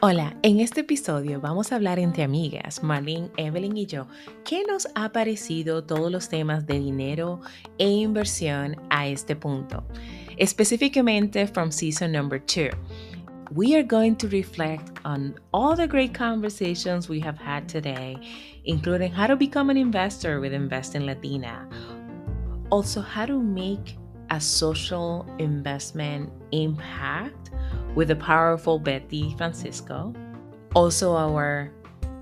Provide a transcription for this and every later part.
Hola, en este episodio vamos a hablar entre amigas, Marlene, Evelyn y yo, qué nos ha parecido todos los temas de dinero e inversión a este punto, específicamente from season number two. We are going to reflect on all the great conversations we have had today, including how to become an investor with Investing Latina, also how to make a social investment impact with the powerful Betty Francisco. Also, our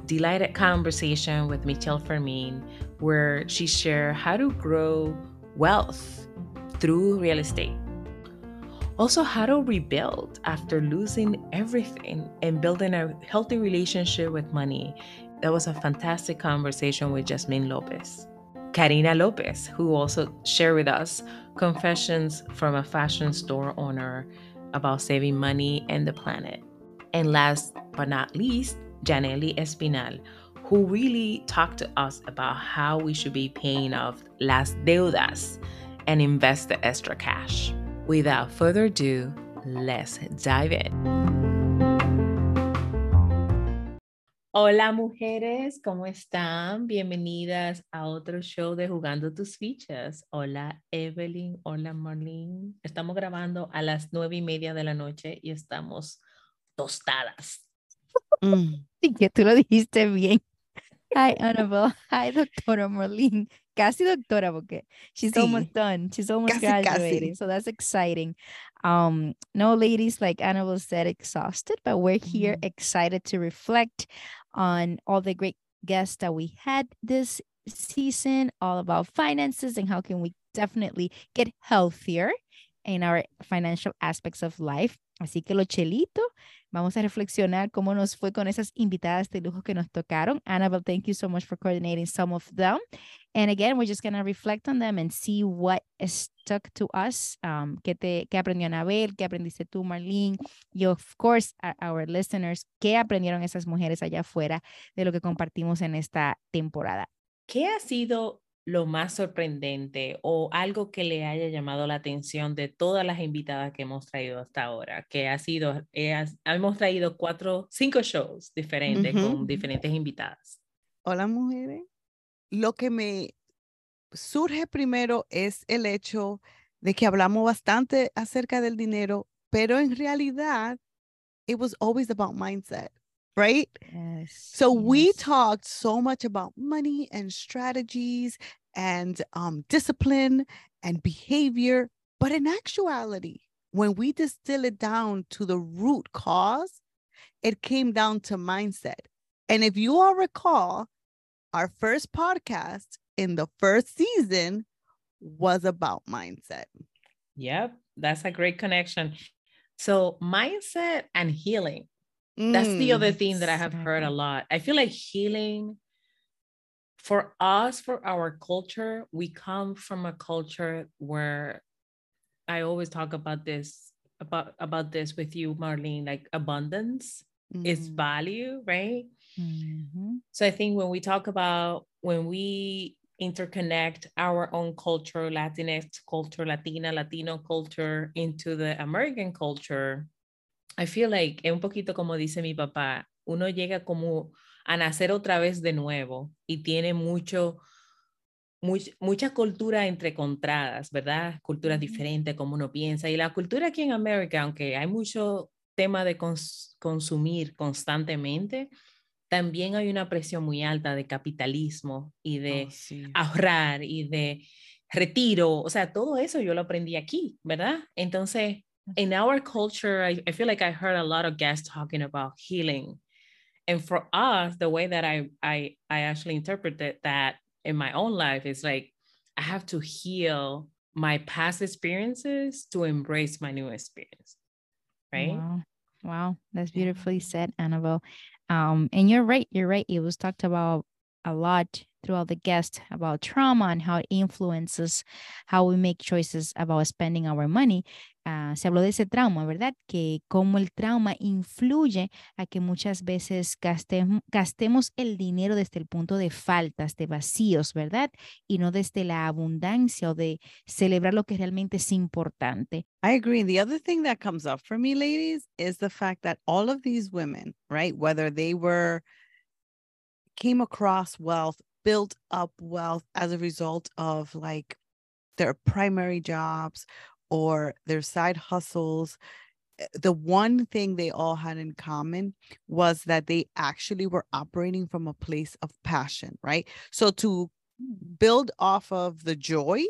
delighted conversation with Michelle Fermin, where she shared how to grow wealth through real estate. Also, how to rebuild after losing everything and building a healthy relationship with money. That was a fantastic conversation with Jasmine Lopez. Karina Lopez, who also shared with us confessions from a fashion store owner about saving money and the planet. And last but not least, Janelli Espinal, who really talked to us about how we should be paying off las deudas and invest the extra cash. Without further ado, let's dive in. Hola mujeres, ¿cómo están? Bienvenidas a otro show de Jugando tus fichas. Hola Evelyn, hola Marlene. Estamos grabando a las nueve y media de la noche y estamos tostadas. Mm. Sí, que tú lo dijiste bien. Hi Annabelle, hi doctora Marlene. Casi doctora porque she's sí. almost done. She's almost casi, graduating. Casi. So that's exciting. Um, no ladies, like Annabelle said, exhausted, but we're here mm. excited to reflect on all the great guests that we had this season, all about finances and how can we definitely get healthier in our financial aspects of life. Así que lo chelito, vamos a reflexionar cómo nos fue con esas invitadas de lujo que nos tocaron. Annabelle, thank you so much for coordinating some of them. And again, we're just going to reflect on them and see what stuck to us. Um, ¿qué, te, ¿Qué aprendió Anabel? ¿Qué aprendiste tú, Marlene? Y of course, our listeners, ¿qué aprendieron esas mujeres allá afuera de lo que compartimos en esta temporada? ¿Qué ha sido lo más sorprendente o algo que le haya llamado la atención de todas las invitadas que hemos traído hasta ahora, que ha sido, eh, hemos traído cuatro, cinco shows diferentes con diferentes invitadas. Hola mujeres. Lo que me surge primero es el hecho de que hablamos bastante acerca del dinero, pero en realidad, it was always about mindset. Right? Yes. So yes. we talked so much about money and strategies and um, discipline and behavior. But in actuality, when we distill it down to the root cause, it came down to mindset. And if you all recall, our first podcast in the first season was about mindset. Yep, that's a great connection. So, mindset and healing that's the other mm, thing that I have heard a lot. I feel like healing for us, for our culture, we come from a culture where I always talk about this about about this with you, Marlene, like abundance mm-hmm. is value, right? Mm-hmm. So I think when we talk about when we interconnect our own culture, Latinx culture, Latina, Latino culture into the American culture, I feel like es un poquito como dice mi papá, uno llega como a nacer otra vez de nuevo y tiene mucho, much, mucha cultura entrecontradas, ¿verdad? Culturas diferentes, como uno piensa. Y la cultura aquí en América, aunque hay mucho tema de cons consumir constantemente, también hay una presión muy alta de capitalismo y de oh, sí. ahorrar y de retiro. O sea, todo eso yo lo aprendí aquí, ¿verdad? Entonces, in our culture, I, I feel like I heard a lot of guests talking about healing. And for us, the way that I I I actually interpreted that in my own life is like I have to heal my past experiences to embrace my new experience. Right. Wow. Wow. That's beautifully said, Anabelle. Um, and you're right, you're right. It was talked about a lot throughout the guest about trauma and how it influences how we make choices about spending our money uh, se habló de ese trauma, ¿verdad? Que cómo el trauma influye a que muchas veces gastemos, gastemos el dinero desde el punto de faltas, de vacíos, ¿verdad? Y no desde la abundancia o de celebrar lo que realmente es importante. I agree. The other thing that comes up for me, ladies, is the fact that all of these women, right, whether they were came across wealth, built up wealth as a result of like their primary jobs or their side hustles, eh, the one thing they all had in common was that they actually were operating from a place of passion, right? So to build off of the joy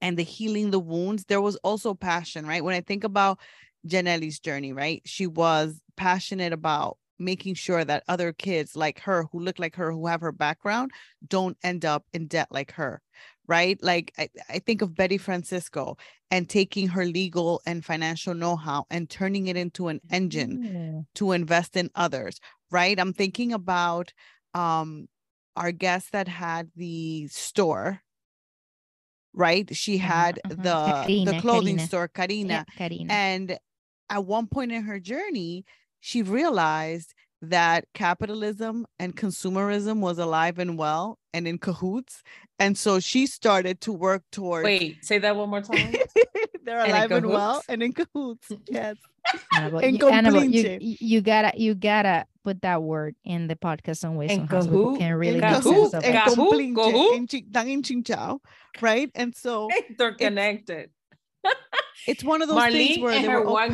and the healing the wounds, there was also passion, right? When I think about Janelle's journey, right? She was passionate about making sure that other kids like her who look like her who have her background don't end up in debt like her right like I, I think of betty francisco and taking her legal and financial know-how and turning it into an engine yeah. to invest in others right i'm thinking about um our guest that had the store right she uh-huh, had uh-huh. the Karina, the clothing Karina. store karina, yeah, karina and at one point in her journey she realized that capitalism and consumerism was alive and well and in cahoots. And so she started to work towards. Wait, say that one more time. They're alive and, and well and in cahoots. Yes. Anabelle, in you, Anabelle, you, you gotta you gotta put that word in the podcast some way somehow so people can really make sense of it. right? And so they're connected. It's one of those Marlene things where they were all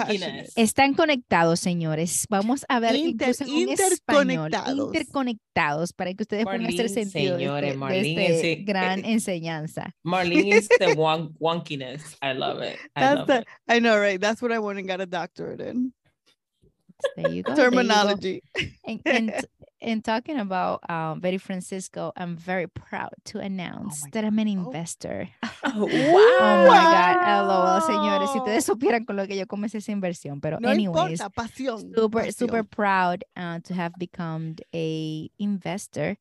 Están conectados, señores. Vamos a ver Inter, incluso en interconectados. Español, interconectados para que ustedes puedan hacer sentido señores, de, este, de este es, gran enseñanza. Marlene is the wonk, wonkiness. I love it. I That's love the, it. I know, right? That's what I went and got a doctorate in. There you go. Terminology. You go. And, and, and, talking about um, Betty Francisco, I'm very proud to announce oh that I'm an oh. investor. Oh, wow. oh my God. LOL, señores. Si ustedes supieran con lo que yo comencé esa inversión. Pero no anyways, importa, pasión, super, pasión. super proud uh, to have become a investor.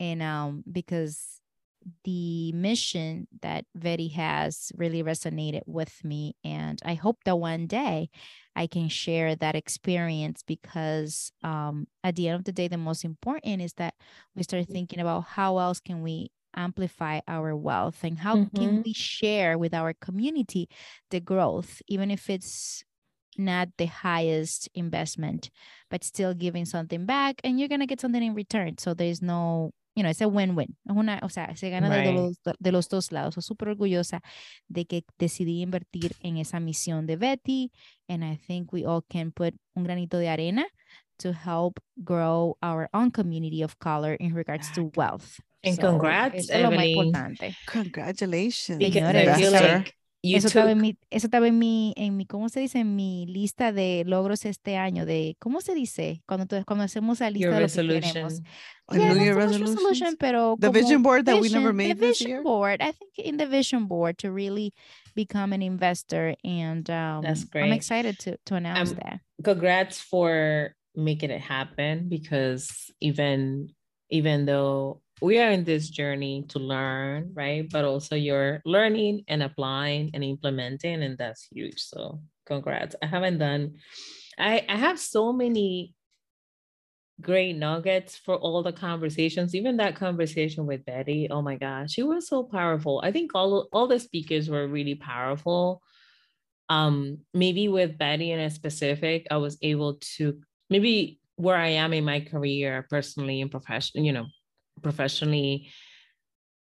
And um, because the mission that Betty has really resonated with me. And I hope that one day I can share that experience because um, at the end of the day, the most important is that we start thinking about how else can we amplify our wealth and how mm-hmm. can we share with our community the growth, even if it's not the highest investment, but still giving something back and you're going to get something in return. So there's no you know, it's a win-win. Es una, o sea, se gana right. de, los, de los dos lados. Soy súper orgullosa de que decidí invertir en esa misión de Betty. And I think we all can put un granito de arena to help grow our own community of color in regards to wealth. And so, congrats, Evelyn. Congratulations. Señores, eso, estaba en mi, eso estaba en mi, en mi, ¿cómo se dice? En mi lista de logros este año, de, ¿cómo se dice? Cuando, cuando hacemos la lista Your de lo resolution. que queremos. Yeah, New Year resolution, pero the vision board that vision, we never made the this vision year. board. I think in the vision board to really become an investor, and um, that's great. I'm excited to to announce um, that. Congrats for making it happen because even even though we are in this journey to learn, right? But also you're learning and applying and implementing, and that's huge. So congrats. I haven't done, I, I have so many great nuggets for all the conversations, even that conversation with Betty. Oh my gosh, she was so powerful. I think all, all the speakers were really powerful. Um, maybe with Betty in a specific, I was able to maybe where I am in my career personally and professionally, you know, professionally,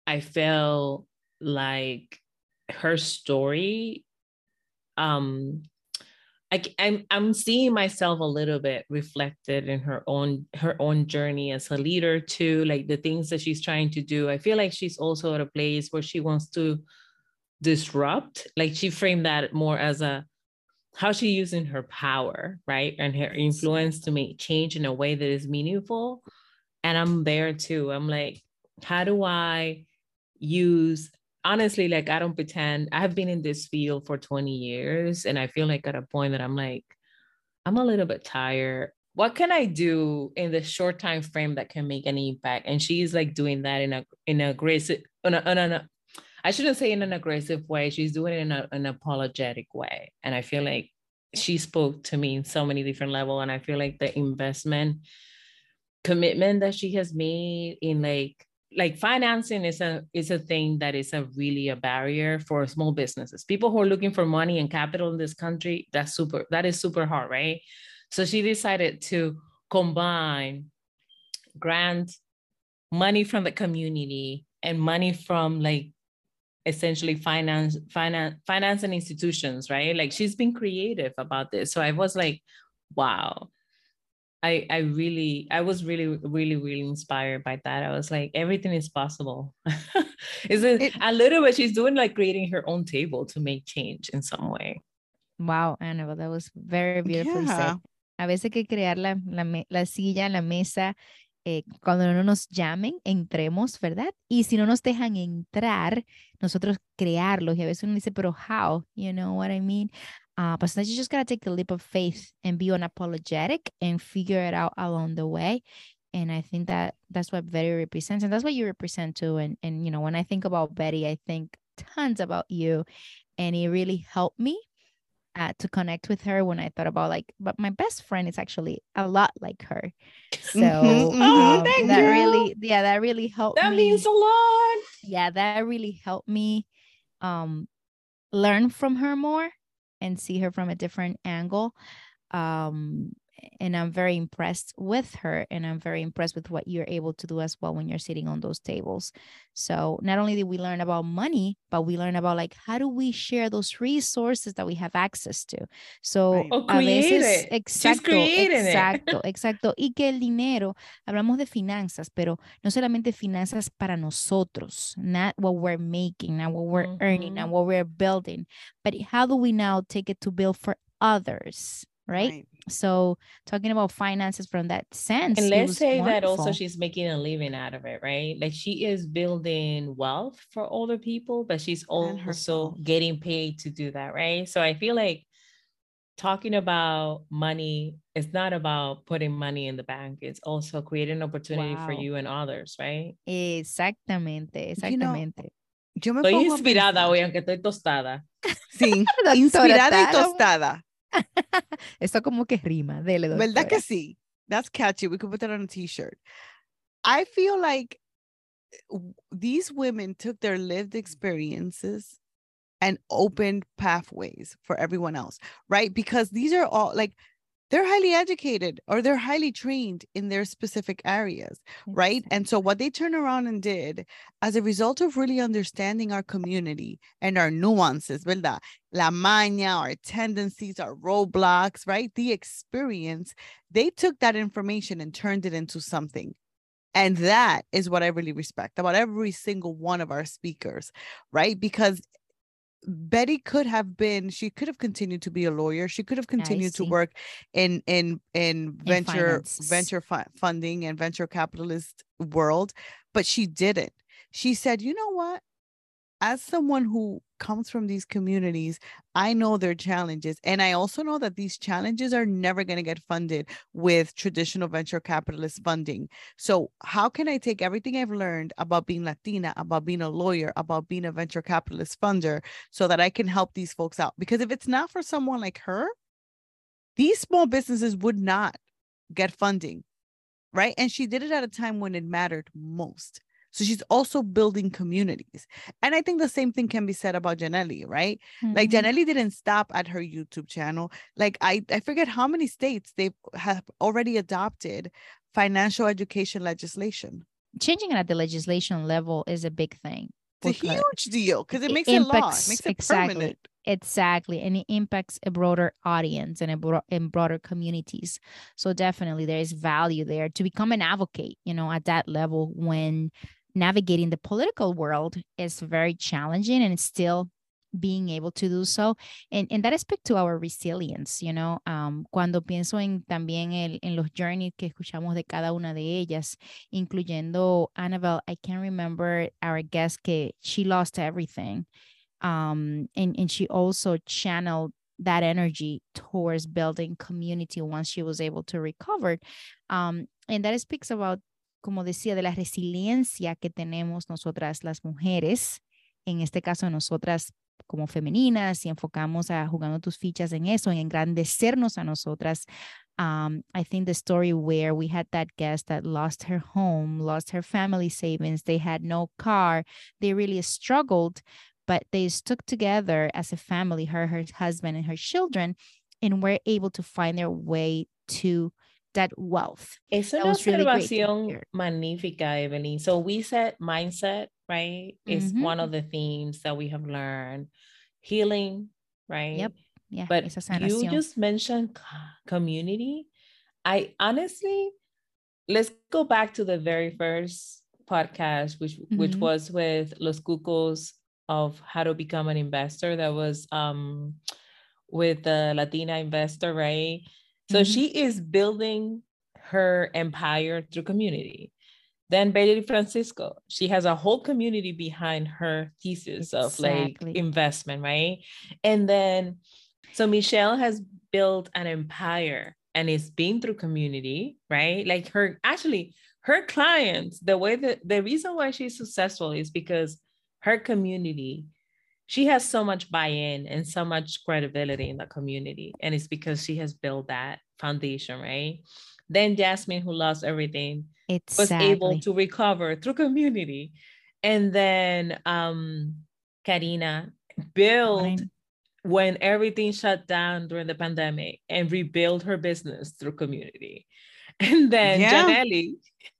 I feel like her story um I, I'm I'm seeing myself a little bit reflected in her own her own journey as a leader too, like the things that she's trying to do. I feel like she's also at a place where she wants to disrupt. Like she framed that more as a how she using her power, right, and her influence to make change in a way that is meaningful and i'm there too i'm like how do i use honestly like i don't pretend i have been in this field for 20 years and i feel like at a point that i'm like i'm a little bit tired what can i do in the short time frame that can make an impact and she's like doing that in a in a great on a, on a I shouldn't say in an aggressive way. She's doing it in a, an apologetic way. And I feel like she spoke to me in so many different levels. And I feel like the investment commitment that she has made in like like financing is a is a thing that is a really a barrier for small businesses. People who are looking for money and capital in this country that's super that is super hard right? So she decided to combine grant money from the community and money from like essentially finance finance financing institutions right? Like she's been creative about this. So i was like wow i i really i was really really really inspired by that i was like everything is possible is it, it a little bit she's doing like creating her own table to make change in some way wow Anabelle, that was very beautifully yeah. said a veces que crear la, la, la silla la mesa eh, cuando no nos llamen, entremos, ¿verdad? Y si no nos dejan entrar, nosotros crearlos. Y a veces uno dice, pero how? You know what I mean? Uh, but sometimes you just gotta take the leap of faith and be unapologetic and figure it out along the way. And I think that that's what Betty represents, and that's what you represent too. And and you know, when I think about Betty, I think tons about you, and it really helped me uh, to connect with her when I thought about like, but my best friend is actually a lot like her. So mm-hmm, um, oh, that you. really, yeah, that really helped. That me. means a lot. Yeah, that really helped me um, learn from her more and see her from a different angle. Um, and I'm very impressed with her and I'm very impressed with what you're able to do as well when you're sitting on those tables. So not only did we learn about money, but we learn about like how do we share those resources that we have access to. So right. a veces exacto, exacto, exacto y que el dinero, hablamos de finanzas, pero no solamente finanzas para nosotros, not what we're making, not what we're mm-hmm. earning, not what we're building, but how do we now take it to build for others? Right? right? So talking about finances from that sense. And let's say wonderful. that also she's making a living out of it, right? Like she is building wealth for older people, but she's also getting paid to do that, right? So I feel like talking about money is not about putting money in the bank. It's also creating opportunity wow. for you and others, right? Exactamente, exactamente. You know, yo me estoy inspirada hoy, aunque estoy tostada. Sí, inspirada y tostada. Esto como que rima. Dele, doctora. ¿Verdad que sí? That's catchy. We could put that on a t-shirt. I feel like uh, these women took their lived experiences and opened pathways for everyone else, right? Because these are all like they're highly educated or they're highly trained in their specific areas, right? And so, what they turned around and did as a result of really understanding our community and our nuances, ¿verdad? La maña, our tendencies, our roadblocks, right? The experience, they took that information and turned it into something. And that is what I really respect about every single one of our speakers, right? Because Betty could have been she could have continued to be a lawyer she could have continued to work in in in venture venture fu- funding and venture capitalist world but she didn't. She said you know what? As someone who comes from these communities, I know their challenges. And I also know that these challenges are never going to get funded with traditional venture capitalist funding. So, how can I take everything I've learned about being Latina, about being a lawyer, about being a venture capitalist funder so that I can help these folks out? Because if it's not for someone like her, these small businesses would not get funding. Right. And she did it at a time when it mattered most. So she's also building communities. And I think the same thing can be said about Janelli, right? Mm-hmm. Like Janelli didn't stop at her YouTube channel. Like I, I forget how many states they have already adopted financial education legislation. Changing it at the legislation level is a big thing. It's a huge deal because it makes it, impacts, law, it makes it exactly, permanent. Exactly. And it impacts a broader audience and a bro- in broader communities. So definitely there is value there to become an advocate, you know, at that level when navigating the political world is very challenging and still being able to do so. And, and that aspect to our resilience, you know, um, cuando pienso en también el, en los journeys que escuchamos de cada una de ellas, incluyendo Anabelle, I can remember our guest que she lost everything. Um, and, and she also channeled that energy towards building community once she was able to recover. Um, and that speaks about como decía, de la resiliencia que tenemos nosotras las mujeres en este caso nosotras como femeninas y enfocamos a jugando tus fichas en eso, en engrandecernos a nosotras. Um, I think the story where we had that guest that lost her home, lost her family savings, they had no car, they really struggled, but they stuck together as a family, her, her husband, and her children, and were able to find their way to that wealth. Es una observación really magnífica, Evelyn. So we said mindset, right? Is mm-hmm. one of the themes that we have learned. Healing, right? Yep. Yeah. But you just mentioned community. I honestly, let's go back to the very first podcast, which mm-hmm. which was with Los Cucos of how to become an investor. That was um with the Latina investor, right? So mm-hmm. she is building her empire through community. Then Betty Francisco, she has a whole community behind her thesis exactly. of like investment, right? And then, so Michelle has built an empire and it's been through community, right? Like her, actually, her clients, the way that the reason why she's successful is because her community she has so much buy-in and so much credibility in the community and it's because she has built that foundation right then jasmine who lost everything exactly. was able to recover through community and then um karina built Fine. when everything shut down during the pandemic and rebuild her business through community and then yeah. janelli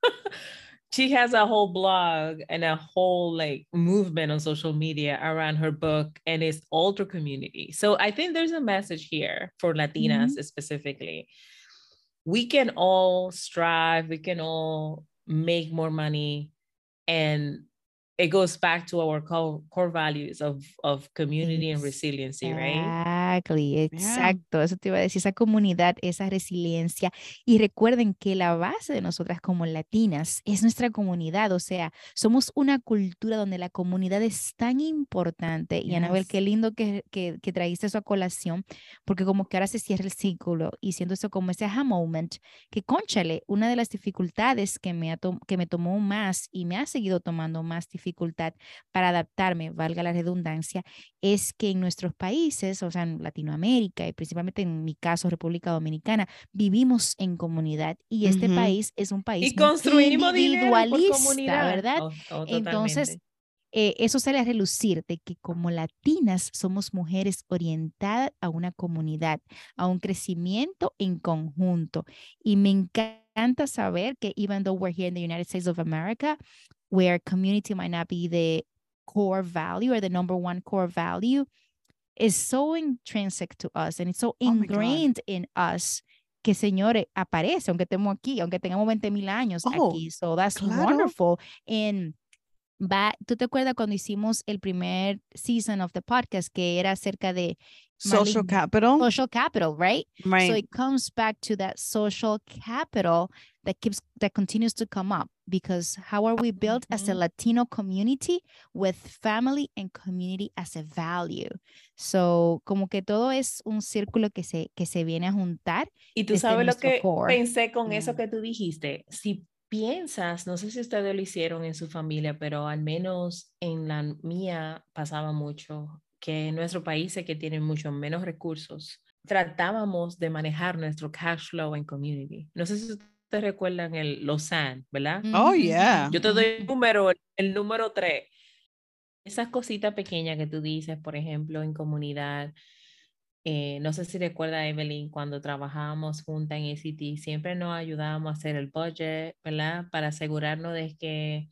she has a whole blog and a whole like movement on social media around her book and it's ultra community. So I think there's a message here for Latinas mm-hmm. specifically. We can all strive, we can all make more money and it goes back to our core, core values of, of community and resiliency, right? Exactly, exacto. Eso te iba a decir, esa comunidad, esa resiliencia. Y recuerden que la base de nosotras como latinas es nuestra comunidad, o sea, somos una cultura donde la comunidad es tan importante. Y Anabel, qué lindo que, que, que traíste eso a colación, porque como que ahora se cierra el círculo y siento eso como ese aha moment, que conchale, una de las dificultades que me, ha que me tomó más y me ha seguido tomando más dificultad para adaptarme, valga la redundancia, es que en nuestros países, o sea, Latinoamérica y principalmente en mi caso República Dominicana, vivimos en comunidad y este país es un país y construimos individualista, ¿verdad? Oh, oh, Entonces, eh, eso sale a relucir de que como latinas somos mujeres orientadas a una comunidad, a un crecimiento en conjunto. Y me encanta saber que even though we're here in the United States of America, where community might not be the core value or the number one core value, is so intrinsic to us and it's so oh ingrained in us que señores aparece aunque estemos aquí, aunque tengamos 20 mil años oh, aquí. So that's claro. wonderful. And va, ¿tú te acuerdas cuando hicimos el primer season of the podcast que era acerca de social capital? Social capital, right? Right. So it comes back to that social capital that keeps that continues to come up because how are we built mm -hmm. as a Latino community with family and community as a value? So, como que todo es un círculo que se que se viene a juntar. Y tú sabes lo que core. pensé con mm. eso que tú dijiste, si piensas, no sé si ustedes lo hicieron en su familia, pero al menos en la mía pasaba mucho que en nuestros países que tienen mucho menos recursos, tratábamos de manejar nuestro cash flow en community. No sé si ustedes recuerdan el Lausanne, ¿verdad? Oh, yeah. Yo te doy el número, el número tres. Esas cositas pequeñas que tú dices, por ejemplo, en comunidad, eh, no sé si recuerda Evelyn, cuando trabajábamos juntas en ACT, siempre nos ayudábamos a hacer el budget, ¿verdad? Para asegurarnos de que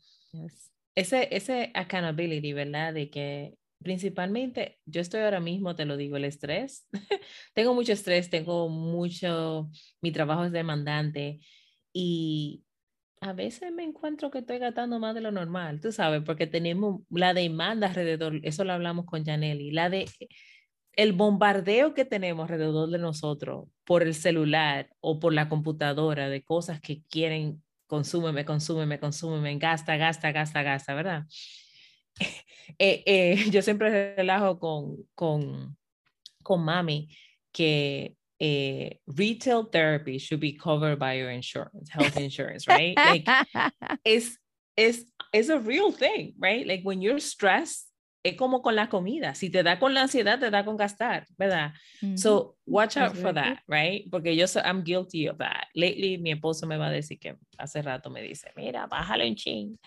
ese, ese accountability, ¿verdad? De que principalmente, yo estoy ahora mismo, te lo digo, el estrés. tengo mucho estrés, tengo mucho, mi trabajo es demandante y a veces me encuentro que estoy gastando más de lo normal, tú sabes, porque tenemos la demanda alrededor, eso lo hablamos con Janelli, la de el bombardeo que tenemos alrededor de nosotros por el celular o por la computadora de cosas que quieren, consúmeme, consúmeme, consúmeme, gasta, gasta, gasta, gasta, ¿verdad? Eh, eh, yo siempre relajo con, con, con mami que eh, retail therapy should be covered by your insurance, health insurance, right? Like, it's, it's, it's a real thing, right? Like when you're stressed, es como con la comida. Si te da con la ansiedad, te da con gastar, ¿verdad? So watch out for that, right? Porque yo soy, I'm guilty of that. Lately, mi esposo me va a decir que hace rato me dice, mira, bájale un ching.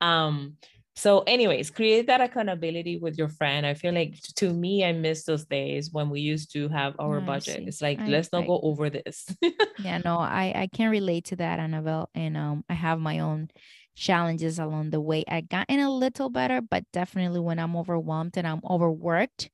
Um, so anyways, create that accountability with your friend. I feel like to me, I miss those days when we used to have our budget. It's like, I, let's not I, go over this. yeah, no, I, I can relate to that, Anabelle. And um, I have my own challenges along the way. I gotten a little better, but definitely when I'm overwhelmed and I'm overworked,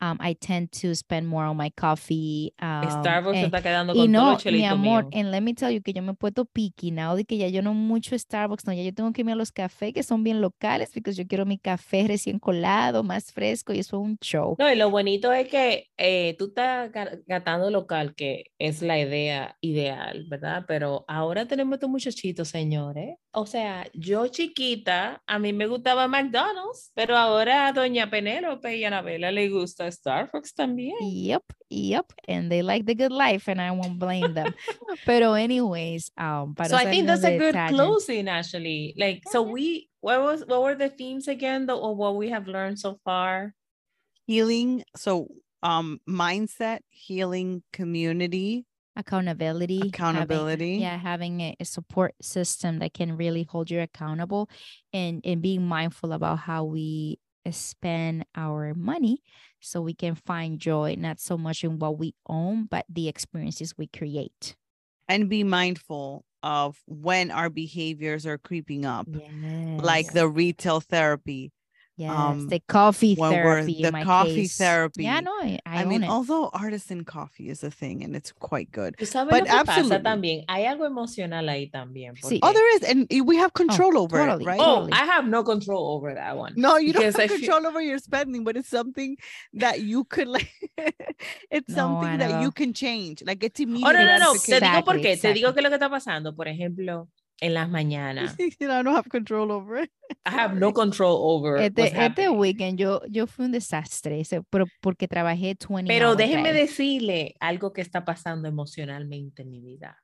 um, I tend to spend more on my coffee. Um, Starbucks eh, está quedando con y no, todo mi amor, mío. and let me tell you que yo me he puesto picky now de que ya yo no mucho Starbucks, no, ya yo tengo que irme a los cafés que son bien locales porque yo quiero mi café recién colado, más fresco y eso es un show. No, y lo bonito es que eh, tú estás gatando local, que es la idea ideal, ¿verdad? Pero ahora tenemos estos muchachitos, señores. O sea, yo chiquita, a mí me gustaba McDonald's, pero ahora a doña Penélope y Anabela le gusta Starbucks también. Yep, yep. And they like the good life, and I won't blame them. but anyways, um, so I think that's a good tangent. closing, actually. Like, so we, what was, what were the themes again, though, or what we have learned so far? Healing. So, um, mindset, healing, community, accountability accountability having, yeah having a, a, support system that can really hold you accountable and and being mindful about how we Uh, spend our money so we can find joy not so much in what we own but the experiences we create and be mindful of when our behaviors are creeping up yes. like the retail therapy Yes, um, the coffee therapy. The coffee case. therapy. Yeah, no, I, I, I mean, it. although artisan coffee is a thing and it's quite good. But absolutely. también? Hay algo emocional ahí también. Sí. Oh, there is, and we have oh, control oh, over totally, it, right? Oh, totally. I have no control over that one. No, you don't have I control feel... over your spending, but it's something that you could like. it's no, something that you can change. Like it's immediate. Oh no, no, no. Exactly, Te digo por qué. Exactly. Te digo que lo que está pasando. Por ejemplo, en las mañanas. you know, I don't have control over it. I have no control over este, este weekend yo, yo fui un desastre, pero porque trabajé 20 Pero déjeme decirle algo que está pasando emocionalmente en mi vida.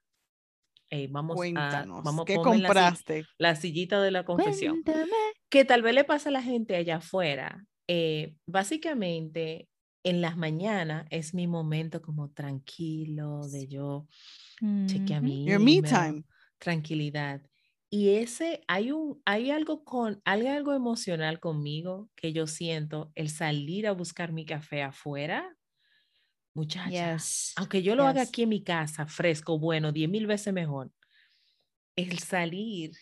Hey, vamos Cuéntanos, a vamos ¿qué compraste? La, la, sillita de la confesión. Cuéntame. Que tal vez le pasa a la gente allá afuera. Eh, básicamente, en las mañanas es mi momento como tranquilo de yo mm -hmm. chequear mi Your me time tranquilidad. Y ese, hay, un, hay algo con, hay algo emocional conmigo que yo siento el salir a buscar mi café afuera. Muchachas, aunque yo lo haga aquí en mi casa, fresco, bueno, diez mil veces mejor. El salir.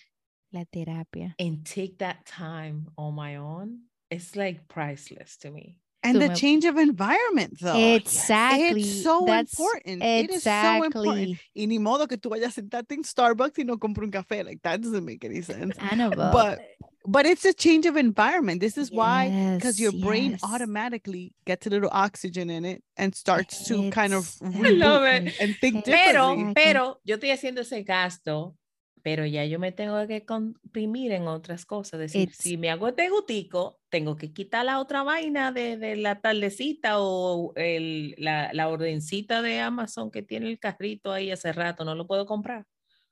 La terapia. And take that time on my own, it's like priceless to me. And the change of environment though exactly it's so That's important exactly. it is so important y ni modo que tú vayas a sentarte en Starbucks y no compre un café like that doesn't make any sense Anabelle. but but it's a change of environment this is yes, why because your brain automatically gets a little oxygen in it and starts to it's, kind of I love it. and think differently. pero pero yo estoy haciendo ese gasto pero ya yo me tengo que comprimir en otras cosas. Es decir, si me hago este gutico, tengo que quitar la otra vaina de, de la tardecita o el, la, la ordencita de Amazon que tiene el carrito ahí hace rato, no lo puedo comprar.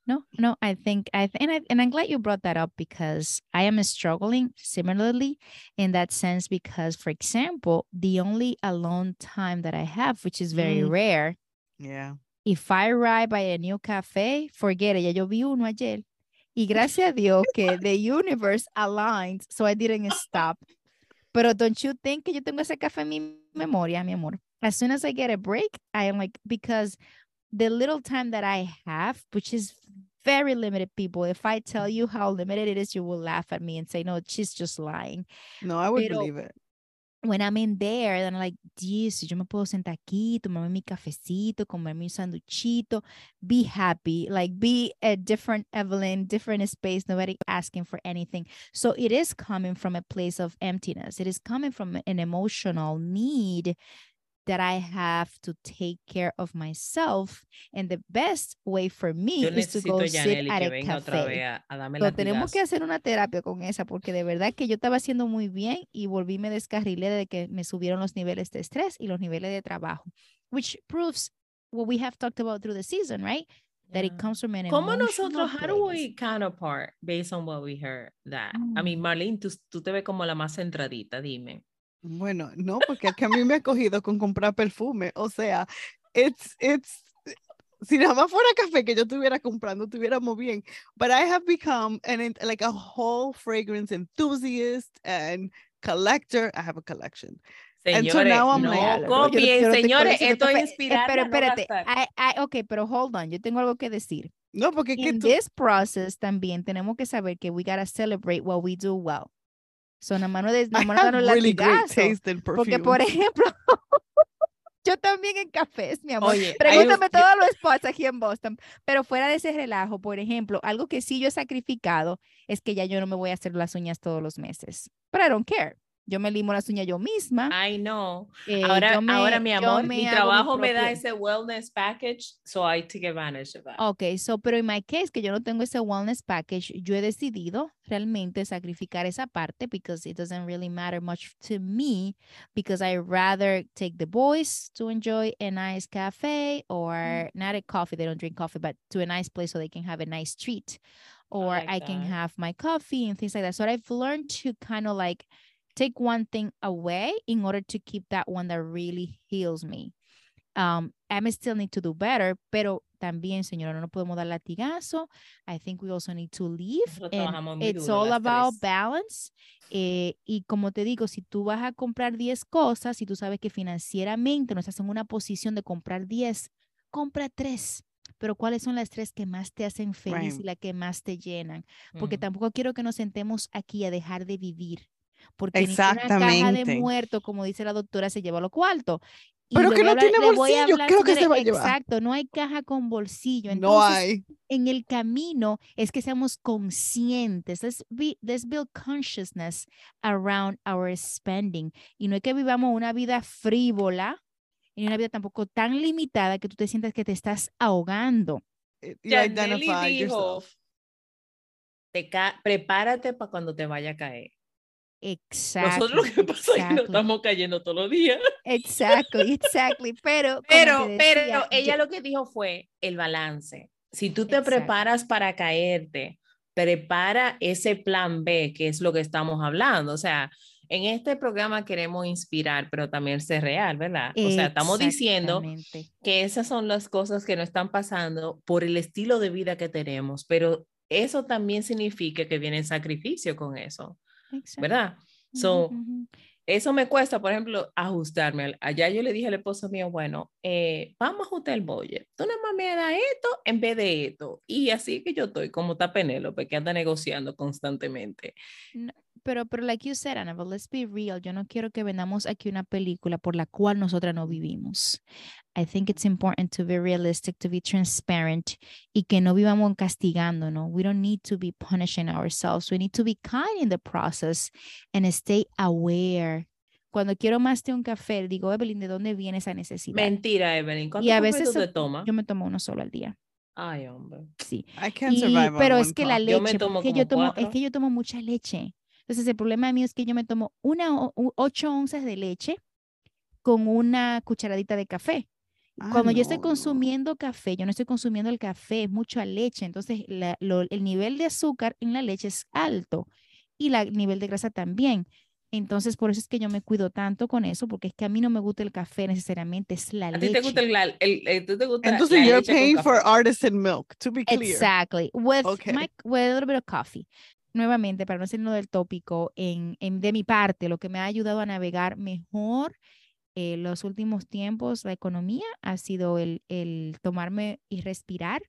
No, no, I think I and I and I'm glad you brought that up because I am struggling similarly in that sense because for example, the only alone time that I have, which is very mm. rare, yeah, if I ride by a new cafe, forget it. Ya yo vi uno ayer. Y gracias a Dios que the universe aligned, so I didn't stop. Pero don't you think que yo tengo ese café en mi memoria, mi amor? As soon as I get a break, I am like, because the little time that I have, which is very limited people. If I tell you how limited it is, you will laugh at me and say, no, she's just lying. No, I would Pero, believe it. When I'm in there, then I'm like, Jesus, yo me puedo sentar aquí, tomarme mi cafecito, comerme un sanduchito, be happy, like be a different Evelyn, different space, nobody asking for anything. So it is coming from a place of emptiness. It is coming from an emotional need that I have to take care of myself. And the best way for me is to go sit at a café. A, tenemos que hacer una terapia con esa, porque de verdad que yo estaba haciendo muy bien y volví me descarrilé de que me subieron los niveles de estrés y los niveles de trabajo, which proves what we have talked about through the season, right? that it comes from an ¿Cómo nosotros, how do we counterpart based on what we heard that? I mean, mm. Marlene, tú, tú te ves como la más centradita, dime. Bueno, no, porque es que a mí me ha cogido con comprar perfume. O sea, it's, it's, si nada más fuera café que yo estuviera comprando, estuviéramos bien. But I have become an, like a whole fragrance enthusiast and collector. I have a collection. Señores, so now I'm no like, copien, señores, esto es inspirado. Pero espérate, I, I, ok, pero hold on, yo tengo algo que decir. No, porque In tú... this process también tenemos que saber que we gotta celebrate what we do well. So, nada más no, de, nada más no really Porque, por ejemplo, yo también en cafés, mi amor. Oye, Pregúntame todos los spots aquí en Boston. Pero fuera de ese relajo, por ejemplo, algo que sí yo he sacrificado es que ya yo no me voy a hacer las uñas todos los meses. But I don't care. Yo me limo las uñas yo misma. I know. Eh, ahora, ahora, mi amor, mi trabajo me da ese wellness package, so I take advantage of that. Ok, so, pero en my case, que yo no tengo ese wellness package, yo he decidido realmente sacrificar esa parte because it doesn't really matter much to me because I rather take the boys to enjoy a nice cafe or mm. not a coffee, they don't drink coffee, but to a nice place so they can have a nice treat. Or I, like I can have my coffee and things like that. So I've learned to kind of like take one thing away in order to keep that one that really heals me. Um, I still need to do better, pero también, señora, no podemos dar latigazo. I think we also need to leave. And it's all about balance. Eh, y como te digo, si tú vas a comprar 10 cosas y tú sabes que financieramente no estás en una posición de comprar 10, compra 3 pero cuáles son las tres que más te hacen feliz y las que más te llenan, porque tampoco quiero que nos sentemos aquí a dejar de vivir porque Exactamente. ninguna caja de muerto, como dice la doctora, se lleva lo cuarto. Pero que no tiene bolsillo, creo que se va a llevar. Exacto, no hay caja con bolsillo. Entonces, no hay. En el camino es que seamos conscientes. Let's, let's build consciousness around our spending. Y no es que vivamos una vida frívola y una vida tampoco tan limitada que tú te sientas que te estás ahogando. Eh, dijo, prepárate para cuando te vaya a caer. Exacto. Nosotros lo que pasa es que nos estamos cayendo todos los días. Exactly, exactly. Pero, pero, pero ella lo que dijo fue el balance. Si tú te preparas para caerte, prepara ese plan B, que es lo que estamos hablando. O sea, en este programa queremos inspirar, pero también ser real, ¿verdad? O sea, estamos diciendo que esas son las cosas que nos están pasando por el estilo de vida que tenemos, pero eso también significa que viene sacrificio con eso. ¿Verdad? So, eso me cuesta, por ejemplo, ajustarme. Allá yo le dije al esposo mío, bueno, eh, vamos a ajustar el budget. Tú nada más me das esto en vez de esto. Y así que yo estoy como está Penélope, que anda negociando constantemente. Pero, pero like you said, Annabelle, let's be real. Yo no quiero que vendamos aquí una película por la cual nosotras no vivimos. I think it's important to be realistic, to be transparent y que no vivamos castigando, no. We don't need to be punishing ourselves. We need to be kind in the process and stay aware. Cuando quiero más de un café, digo, Evelyn, ¿de dónde viene esa necesidad? Mentira, Evelyn. ¿Cuántos y a veces te toma? Yo me tomo uno solo al día. Ay, hombre. Sí. I can't survive pero es que la leche, yo me tomo es que yo tomo, es que yo tomo mucha leche. Entonces el problema mío es que yo me tomo una ocho onzas de leche con una cucharadita de café. Ah, Cuando yo estoy consumiendo café, yo no estoy consumiendo el café, es mucha leche, entonces el nivel de azúcar en la leche es alto y el nivel de grasa también. Entonces, por eso es que yo me cuido tanto con eso, porque es que a mí no me gusta el café necesariamente, es la leche. A ti te gusta el, el, el te gusta Entonces, la you're paying for artisan milk, to be clear. Exactly, with, my, with a little bit of coffee. Nuevamente, para no lo del tópico, en, en, de mi parte, lo que me ha ayudado a navegar mejor eh, los últimos tiempos, la economía, ha sido el, el tomarme y respirar,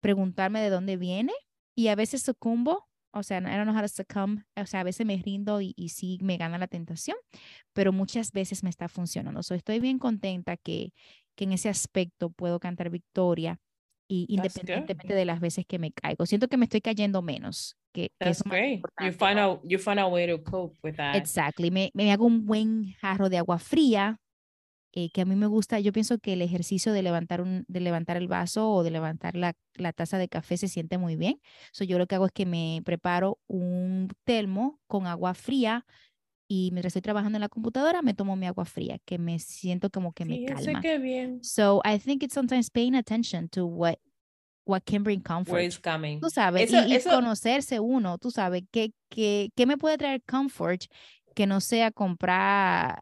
preguntarme de dónde viene y a veces sucumbo, o sea, I don't know how to succumb, o sea, a veces me rindo y, y sí me gana la tentación, pero muchas veces me está funcionando. So, estoy bien contenta que, que en ese aspecto puedo cantar victoria y independientemente de las veces que me caigo. Siento que me estoy cayendo menos. Que, That's great. You find out you find a way to cope with that. Exactly. Me, me hago un buen jarro de agua fría, eh, que a mí me gusta. Yo pienso que el ejercicio de levantar un, de levantar el vaso o de levantar la, la taza de café se siente muy bien. So, yo lo que hago es que me preparo un termo con agua fría y mientras estoy trabajando en la computadora me tomo mi agua fría que me siento como que me calma. Sé que bien. So I think it's sometimes paying attention to what what can bring comfort. Where coming. Tú sabes, Eso- y, y eso- conocerse uno, tú sabes, ¿qué, qué, qué me puede traer comfort que no sea comprar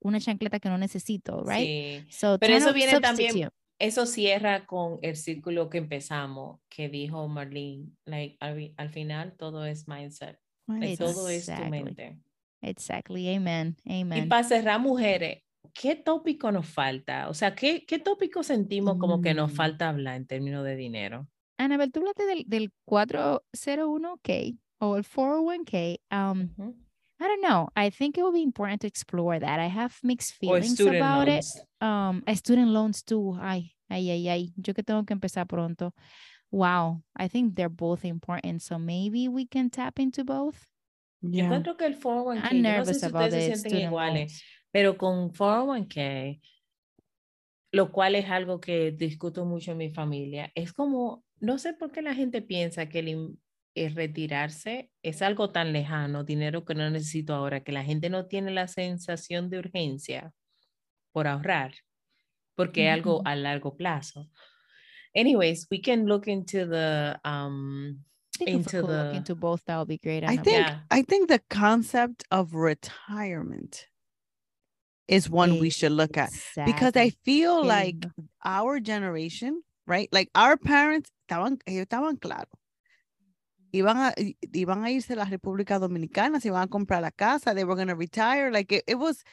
una chancleta que no necesito, right? Sí. So, Pero eso viene también- substitute. Eso cierra con el círculo que empezamos, que dijo Marlene. Like, al, al final todo es mindset. Like, todo es tu Exactly. mente. Exactly, amen, Y amen. para cerrar, mujeres, ¿qué tópico nos falta? O sea, ¿qué, qué tópico sentimos como que nos Mm. falta hablar en términos de dinero? Anabel, tú hablaste del, del 401k o el 401k. Um, Ujú. I don't know. I think it will be important to explore that. I have mixed feelings about it. loans. Um, uh, student loans too. Ay, ay, ay, ay. Yo que tengo que empezar pronto. Wow. I think they're both important. So maybe we can tap into both. Yo Yeah. encuentro que el 401k, I'm yo no sé nervous si about ustedes se sienten iguales, loans. Pero con 401k, lo cual es algo que discuto mucho en mi familia, es como, no sé por qué la gente piensa que el, el retirarse es algo tan lejano, dinero que no necesito ahora, que la gente no tiene la sensación de urgencia por ahorrar, porque es algo a largo plazo. Anyways, we can look into the um into look the into both, that would be great. I think Yeah. I think the concept of retirement is one we should look at because I feel Qué like our generation, right? Like our parents estaban, estaban claros. Iban a, iban a irse a la República Dominicana, se iban a comprar la casa, they were going to retire. Like it, it was,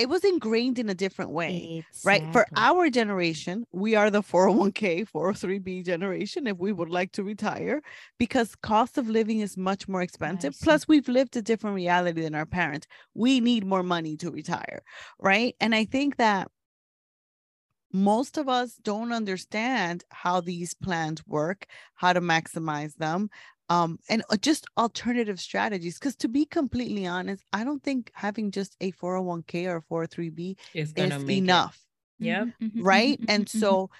it was ingrained in a different way, right? For our generation, we are the 401k, 403b generation if we would like to retire because cost of living is much more expensive. Plus, we've lived a different reality than our parents. We need more money to retire, right? And I think that most of us don't understand how these plans work, how to maximize them, um, and uh, just alternative strategies. Because to be completely honest, I don't think having just a 401k or 403b is gonna is it. enough, Yep. Mhm, mhm, right? mhm, And so,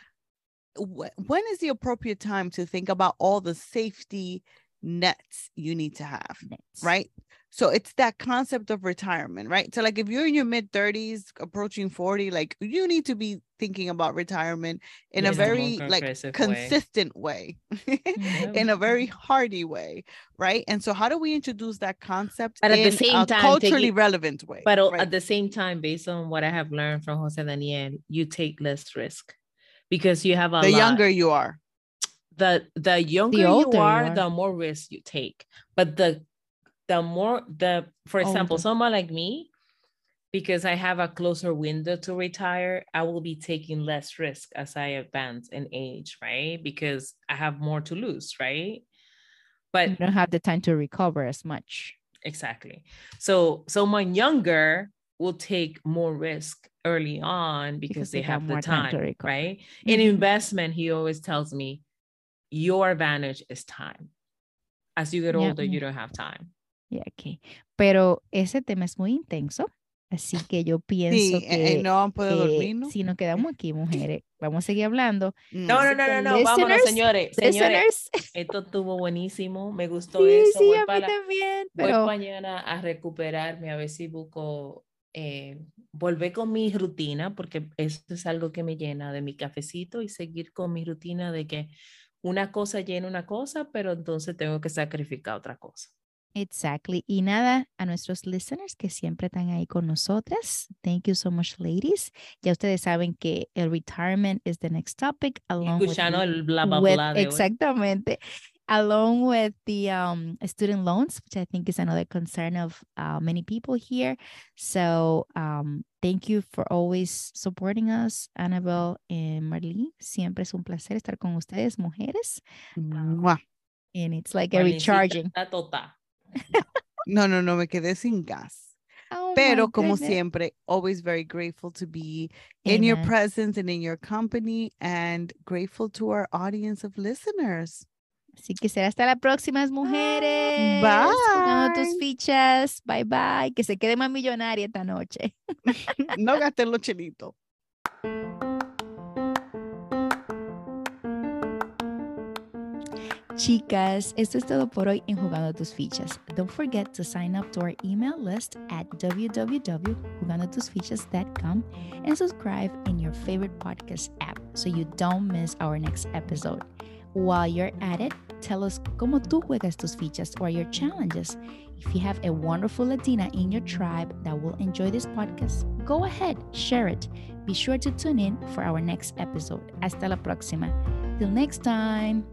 wh- when is the appropriate time to think about all the safety nets you need to have? Nets. right? So it's that concept of retirement, right? So like if you're in your mid 30s, approaching 40, like you need to be thinking about retirement in Yes, a in a more very like progressive way. consistent way, Mhm. in a very hearty way, right? And so how do we introduce that concept But at the same a time, culturally taking- relevant way? But right? at the same time, based on what I have learned from Jose Daniel, you take less risk because you have a the lot- younger you are. the the younger you older you are, are. the more risk you take. But the the more the for example, Older. someone like me, because I have a closer window to retire, I will be taking less risk as I advance in age, right? Because I have more to lose, right? But You don't have the time to recover as much. Exactly. So someone younger will take more risk early on because, Because they they have have the time time, right? In Mhm. investment, he always tells me, your advantage is time. As you get older, yeah. you don't have time. Yeah, okay. Pero ese tema es muy intenso, así que yo pienso Sí, eh, eh, que no puede eh, dormir, ¿no? si nos quedamos aquí, mujeres, vamos a seguir hablando. No, Mm. no, no, no, que no. Vámonos, listeners- señores. Señores, esto estuvo buenísimo. Me gustó sí, eso. sí, voy a mí para- también, voy pero mañana a recuperarme, a ver si busco, eh, volver con mi rutina, porque eso es algo que me llena de mi cafecito y seguir con mi rutina de que una cosa llena una cosa, pero entonces tengo que sacrificar otra cosa. Exactly. Y nada, a nuestros listeners que siempre están ahí con nosotras. Thank you so much, ladies. Ya ustedes saben que el retirement is the next topic. Along with Escuchando the- el bla, bla, with- bla de hoy. exactamente. Along with the um, student loans, which I think is another concern of uh, many people here. So um, thank you for always supporting us, Anabelle and Marlene. Siempre es un placer estar con ustedes, mujeres. Mua. And it's like a Marlencita recharging. No, no, no, me quedé sin gas. Oh Pero como goodness. siempre, always very grateful to be in your presence and in your company and grateful to our audience of listeners. Así que será hasta la próxima, mujeres. Jugando tus Bye. fichas. Bye bye. Que se quede más millonaria esta noche. No gasten los chelitos. Chicas, esto es todo por hoy en Jugando tus fichas. Don't forget to sign up to our email list at www.jugandotusfichas.com and subscribe in your favorite podcast app so you don't miss our next episode. While you're at it, tell us cómo tú juegas tus fichas or your challenges. If you have a wonderful Latina in your tribe that will enjoy this podcast, go ahead, share it. Be sure to tune in for our next episode. Hasta la próxima. Till next time.